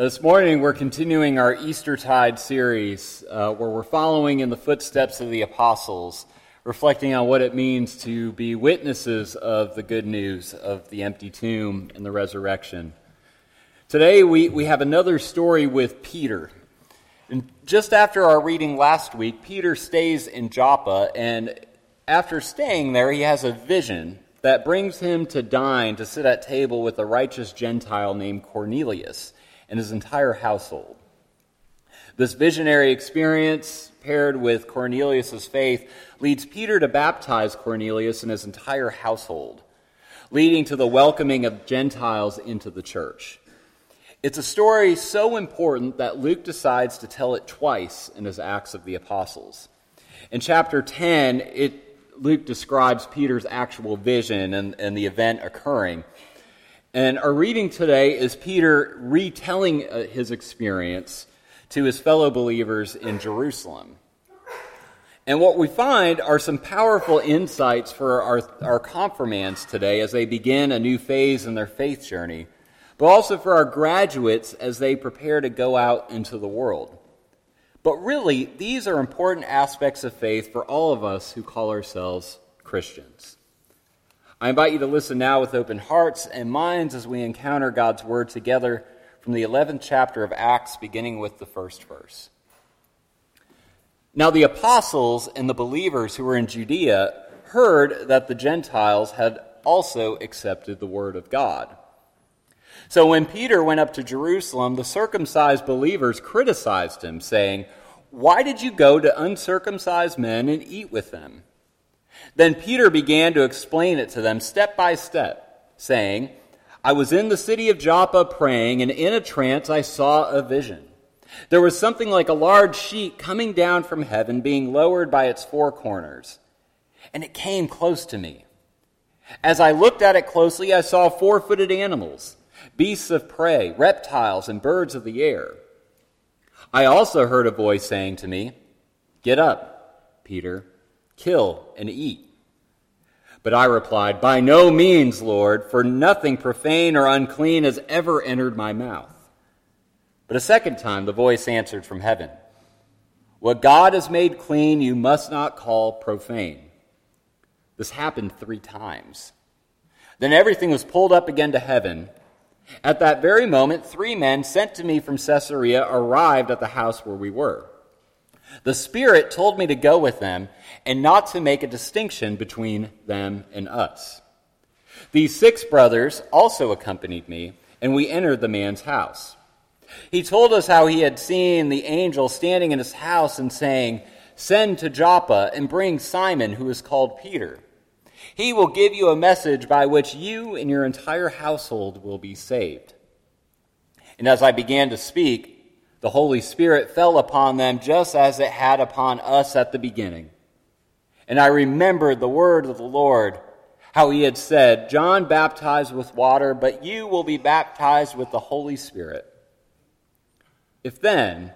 This morning, we're continuing our Eastertide series uh, where we're following in the footsteps of the apostles, reflecting on what it means to be witnesses of the good news of the empty tomb and the resurrection. Today, we, we have another story with Peter. And just after our reading last week, Peter stays in Joppa, and after staying there, he has a vision that brings him to dine to sit at table with a righteous Gentile named Cornelius and his entire household. This visionary experience, paired with Cornelius' faith, leads Peter to baptize Cornelius and his entire household, leading to the welcoming of Gentiles into the church. It's a story so important that Luke decides to tell it twice in his Acts of the Apostles. In chapter 10, it, Luke describes Peter's actual vision and, and the event occurring. And our reading today is Peter retelling uh, his experience to his fellow believers in Jerusalem. And what we find are some powerful insights for our, our confirmands today as they begin a new phase in their faith journey, but also for our graduates as they prepare to go out into the world. But really, these are important aspects of faith for all of us who call ourselves Christians. I invite you to listen now with open hearts and minds as we encounter God's Word together from the 11th chapter of Acts, beginning with the first verse. Now, the apostles and the believers who were in Judea heard that the Gentiles had also accepted the Word of God. So when Peter went up to Jerusalem, the circumcised believers criticized him, saying, Why did you go to uncircumcised men and eat with them? Then Peter began to explain it to them step by step, saying, I was in the city of Joppa praying, and in a trance I saw a vision. There was something like a large sheet coming down from heaven, being lowered by its four corners. And it came close to me. As I looked at it closely, I saw four footed animals, beasts of prey, reptiles, and birds of the air. I also heard a voice saying to me, Get up, Peter kill, and eat. But I replied, By no means, Lord, for nothing profane or unclean has ever entered my mouth. But a second time the voice answered from heaven, What God has made clean, you must not call profane. This happened three times. Then everything was pulled up again to heaven. At that very moment, three men sent to me from Caesarea arrived at the house where we were. The Spirit told me to go with them and not to make a distinction between them and us. These six brothers also accompanied me, and we entered the man's house. He told us how he had seen the angel standing in his house and saying, Send to Joppa and bring Simon, who is called Peter. He will give you a message by which you and your entire household will be saved. And as I began to speak, the Holy Spirit fell upon them just as it had upon us at the beginning. And I remembered the word of the Lord, how he had said, John baptized with water, but you will be baptized with the Holy Spirit. If then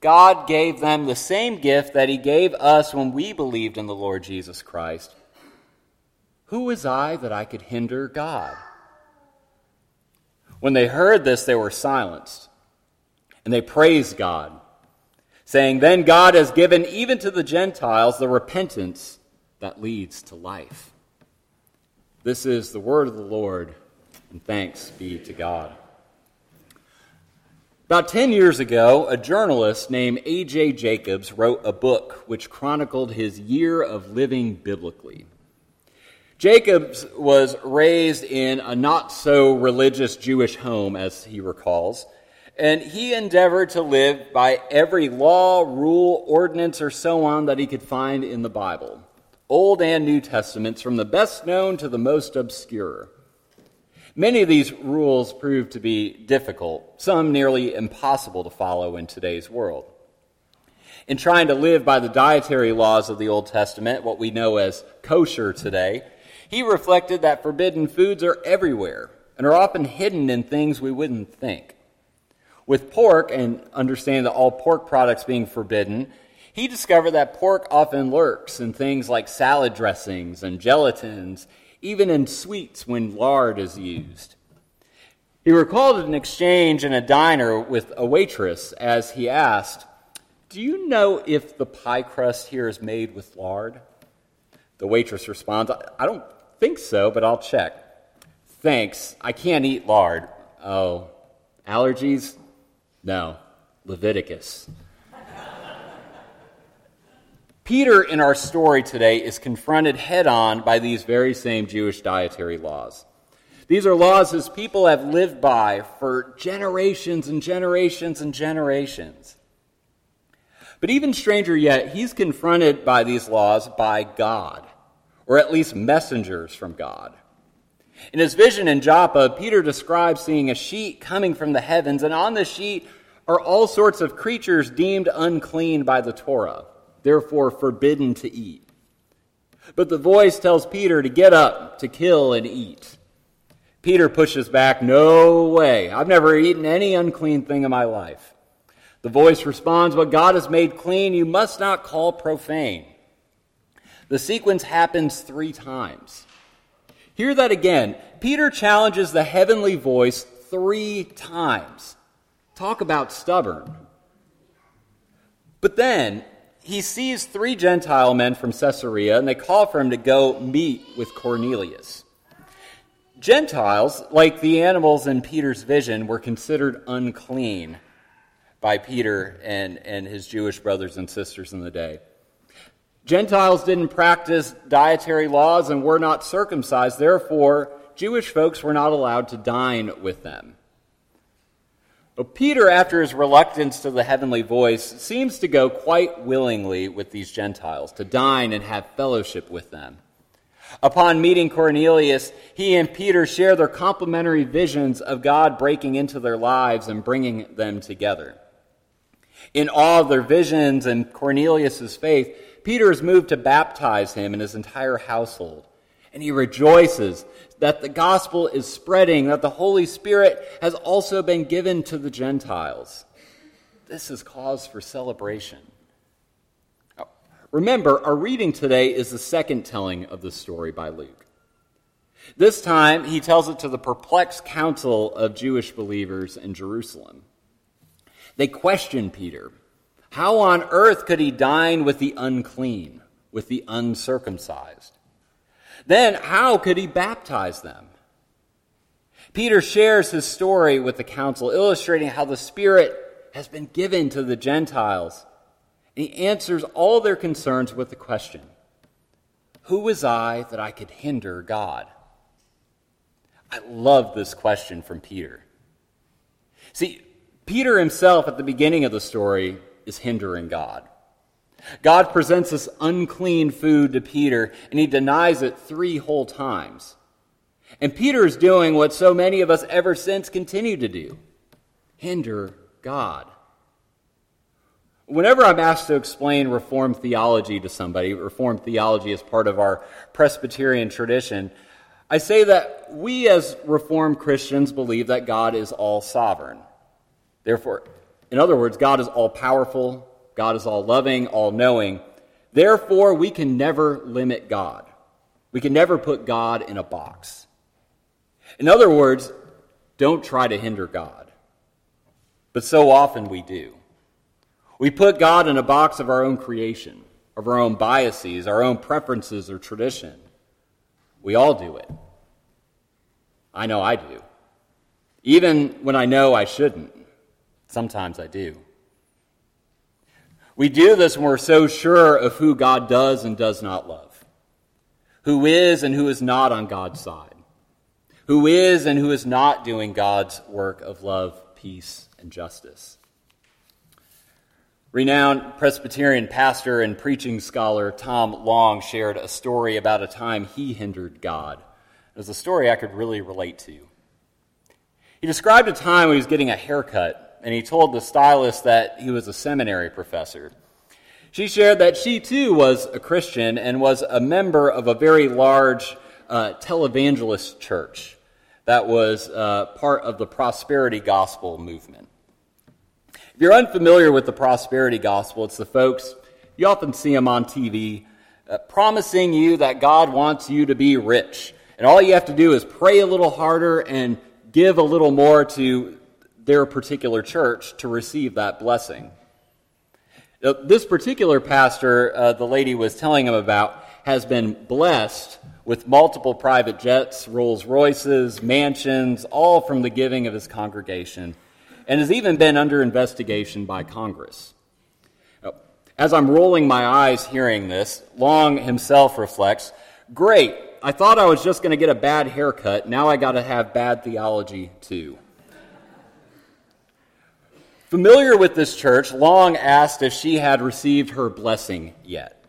God gave them the same gift that he gave us when we believed in the Lord Jesus Christ, who was I that I could hinder God? When they heard this, they were silenced and they praised God, saying, Then God has given even to the Gentiles the repentance that leads to life. This is the word of the Lord, and thanks be to God. About 10 years ago, a journalist named A.J. Jacobs wrote a book which chronicled his year of living biblically. Jacobs was raised in a not so religious Jewish home, as he recalls, and he endeavored to live by every law, rule, ordinance, or so on that he could find in the Bible, Old and New Testaments, from the best known to the most obscure. Many of these rules proved to be difficult, some nearly impossible to follow in today's world. In trying to live by the dietary laws of the Old Testament, what we know as kosher today, he reflected that forbidden foods are everywhere and are often hidden in things we wouldn't think. With pork, and understanding that all pork products being forbidden, he discovered that pork often lurks in things like salad dressings and gelatins, even in sweets when lard is used. He recalled an exchange in a diner with a waitress as he asked, Do you know if the pie crust here is made with lard? The waitress responds, I don't think so, but I'll check. Thanks, I can't eat lard. Oh, allergies? No, Leviticus. Peter, in our story today, is confronted head on by these very same Jewish dietary laws. These are laws his people have lived by for generations and generations and generations. But even stranger yet, he's confronted by these laws by God, or at least messengers from God. In his vision in Joppa, Peter describes seeing a sheet coming from the heavens, and on the sheet are all sorts of creatures deemed unclean by the Torah, therefore forbidden to eat. But the voice tells Peter to get up, to kill and eat. Peter pushes back, No way. I've never eaten any unclean thing in my life. The voice responds, What God has made clean, you must not call profane. The sequence happens three times. Hear that again. Peter challenges the heavenly voice three times. Talk about stubborn. But then he sees three Gentile men from Caesarea, and they call for him to go meet with Cornelius. Gentiles, like the animals in Peter's vision, were considered unclean by Peter and, and his Jewish brothers and sisters in the day. Gentiles didn't practice dietary laws and were not circumcised. Therefore, Jewish folks were not allowed to dine with them. But Peter, after his reluctance to the heavenly voice, seems to go quite willingly with these Gentiles to dine and have fellowship with them. Upon meeting Cornelius, he and Peter share their complementary visions of God breaking into their lives and bringing them together. In awe of their visions and Cornelius's faith, Peter is moved to baptize him and his entire household. And he rejoices that the gospel is spreading, that the Holy Spirit has also been given to the Gentiles. This is cause for celebration. Remember, our reading today is the second telling of the story by Luke. This time, he tells it to the perplexed council of Jewish believers in Jerusalem. They question Peter. How on earth could he dine with the unclean, with the uncircumcised? Then, how could he baptize them? Peter shares his story with the council, illustrating how the Spirit has been given to the Gentiles and he answers all their concerns with the question Who was I that I could hinder God? I love this question from Peter. See, Peter himself at the beginning of the story is hindering God. God presents this unclean food to Peter, and he denies it three whole times. And Peter is doing what so many of us ever since continue to do hinder God. Whenever I'm asked to explain Reformed theology to somebody, Reformed theology is part of our Presbyterian tradition, I say that we as Reformed Christians believe that God is all sovereign. Therefore, in other words, God is all powerful, God is all loving, all knowing. Therefore, we can never limit God. We can never put God in a box. In other words, don't try to hinder God. But so often we do. We put God in a box of our own creation, of our own biases, our own preferences or tradition. We all do it. I know I do. Even when I know I shouldn't, sometimes I do. We do this when we're so sure of who God does and does not love, who is and who is not on God's side, who is and who is not doing God's work of love, peace, and justice. Renowned Presbyterian pastor and preaching scholar Tom Long shared a story about a time he hindered God. It was a story I could really relate to. He described a time when he was getting a haircut, and he told the stylist that he was a seminary professor. She shared that she too was a Christian and was a member of a very large uh, televangelist church that was uh, part of the prosperity gospel movement. If you're unfamiliar with the prosperity gospel, it's the folks, you often see them on TV, uh, promising you that God wants you to be rich. And all you have to do is pray a little harder and give a little more to their particular church to receive that blessing. This particular pastor, uh, the lady was telling him about, has been blessed with multiple private jets, Rolls Royces, mansions, all from the giving of his congregation, and has even been under investigation by Congress. As I'm rolling my eyes hearing this, Long himself reflects Great, I thought I was just going to get a bad haircut. Now I got to have bad theology too. Familiar with this church, Long asked if she had received her blessing yet.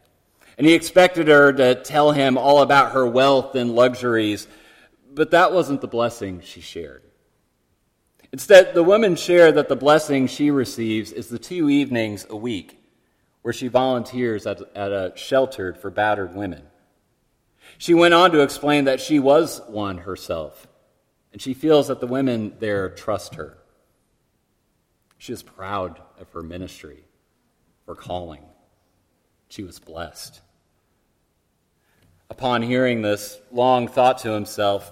And he expected her to tell him all about her wealth and luxuries, but that wasn't the blessing she shared. Instead, the woman shared that the blessing she receives is the two evenings a week where she volunteers at, at a shelter for battered women. She went on to explain that she was one herself, and she feels that the women there trust her. She is proud of her ministry, her calling. She was blessed. Upon hearing this, Long thought to himself,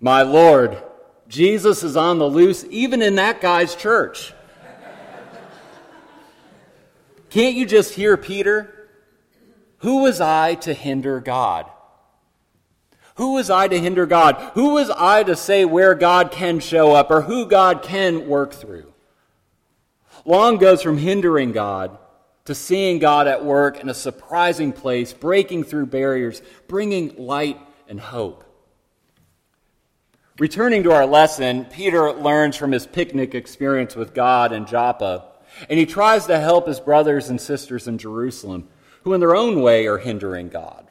My Lord, Jesus is on the loose even in that guy's church. Can't you just hear Peter? Who was I to hinder God? Who was I to hinder God? Who was I to say where God can show up or who God can work through? Long goes from hindering God to seeing God at work in a surprising place, breaking through barriers, bringing light and hope. Returning to our lesson, Peter learns from his picnic experience with God in Joppa, and he tries to help his brothers and sisters in Jerusalem, who in their own way are hindering God.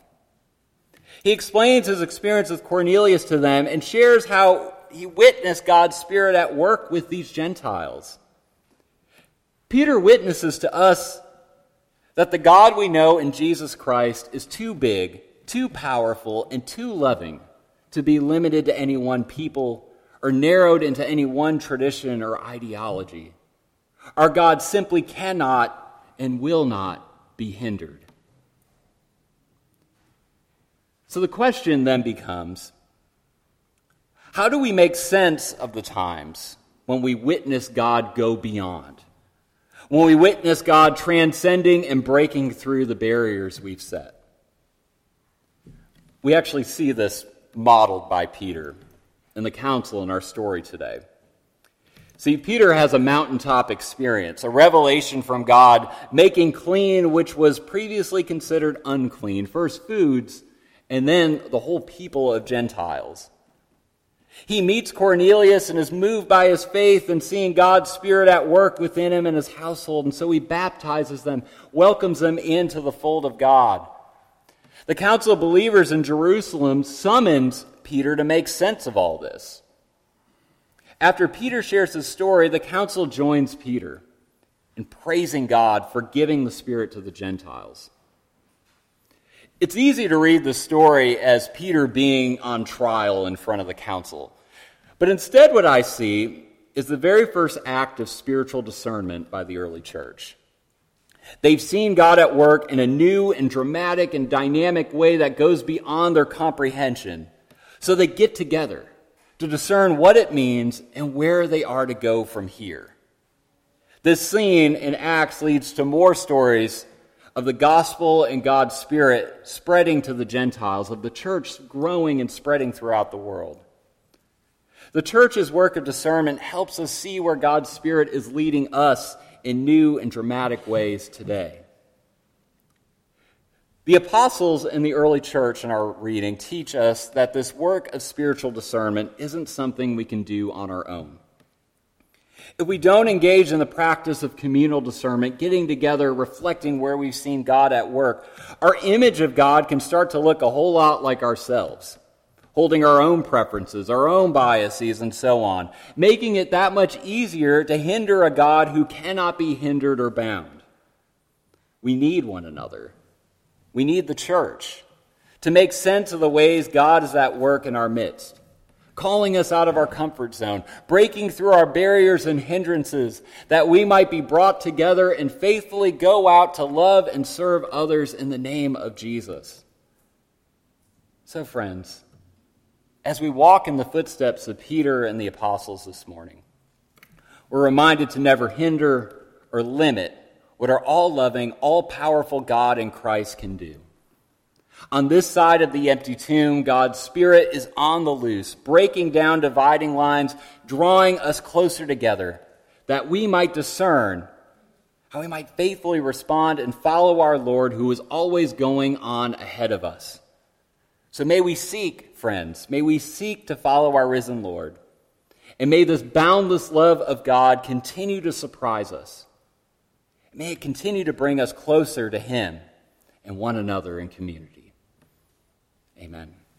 He explains his experience with Cornelius to them and shares how he witnessed God's Spirit at work with these Gentiles. Peter witnesses to us that the God we know in Jesus Christ is too big, too powerful, and too loving to be limited to any one people or narrowed into any one tradition or ideology. Our God simply cannot and will not be hindered. So the question then becomes how do we make sense of the times when we witness God go beyond? When we witness God transcending and breaking through the barriers we've set? We actually see this modeled by Peter in the council in our story today. See, Peter has a mountaintop experience, a revelation from God making clean which was previously considered unclean, first foods and then the whole people of Gentiles. He meets Cornelius and is moved by his faith and seeing God's Spirit at work within him and his household, and so he baptizes them, welcomes them into the fold of God. The Council of Believers in Jerusalem summons Peter to make sense of all this. After Peter shares his story, the council joins Peter in praising God for giving the Spirit to the Gentiles. It's easy to read the story as Peter being on trial in front of the council. But instead, what I see is the very first act of spiritual discernment by the early church. They've seen God at work in a new and dramatic and dynamic way that goes beyond their comprehension. So they get together to discern what it means and where they are to go from here. This scene in Acts leads to more stories of the gospel and God's Spirit spreading to the Gentiles, of the church growing and spreading throughout the world. The church's work of discernment helps us see where God's Spirit is leading us in new and dramatic ways today. The apostles in the early church in our reading teach us that this work of spiritual discernment isn't something we can do on our own. If we don't engage in the practice of communal discernment, getting together, reflecting where we've seen God at work, our image of God can start to look a whole lot like ourselves, holding our own preferences, our own biases, and so on, making it that much easier to hinder a God who cannot be hindered or bound. We need one another. We need the church to make sense of the ways God is at work in our midst calling us out of our comfort zone, breaking through our barriers and hindrances, that we might be brought together and faithfully go out to love and serve others in the name of Jesus. So, friends, as we walk in the footsteps of Peter and the apostles this morning, we're reminded to never hinder or limit what our all loving, all powerful God in Christ can do. On this side of the empty tomb, God's Spirit is on the loose, breaking down dividing lines, drawing us closer together, that we might discern how we might faithfully respond and follow our Lord who is always going on ahead of us. So may we seek, friends, may we seek to follow our risen Lord. And may this boundless love of God continue to surprise us. May it continue to bring us closer to Him and one another in community. Amen.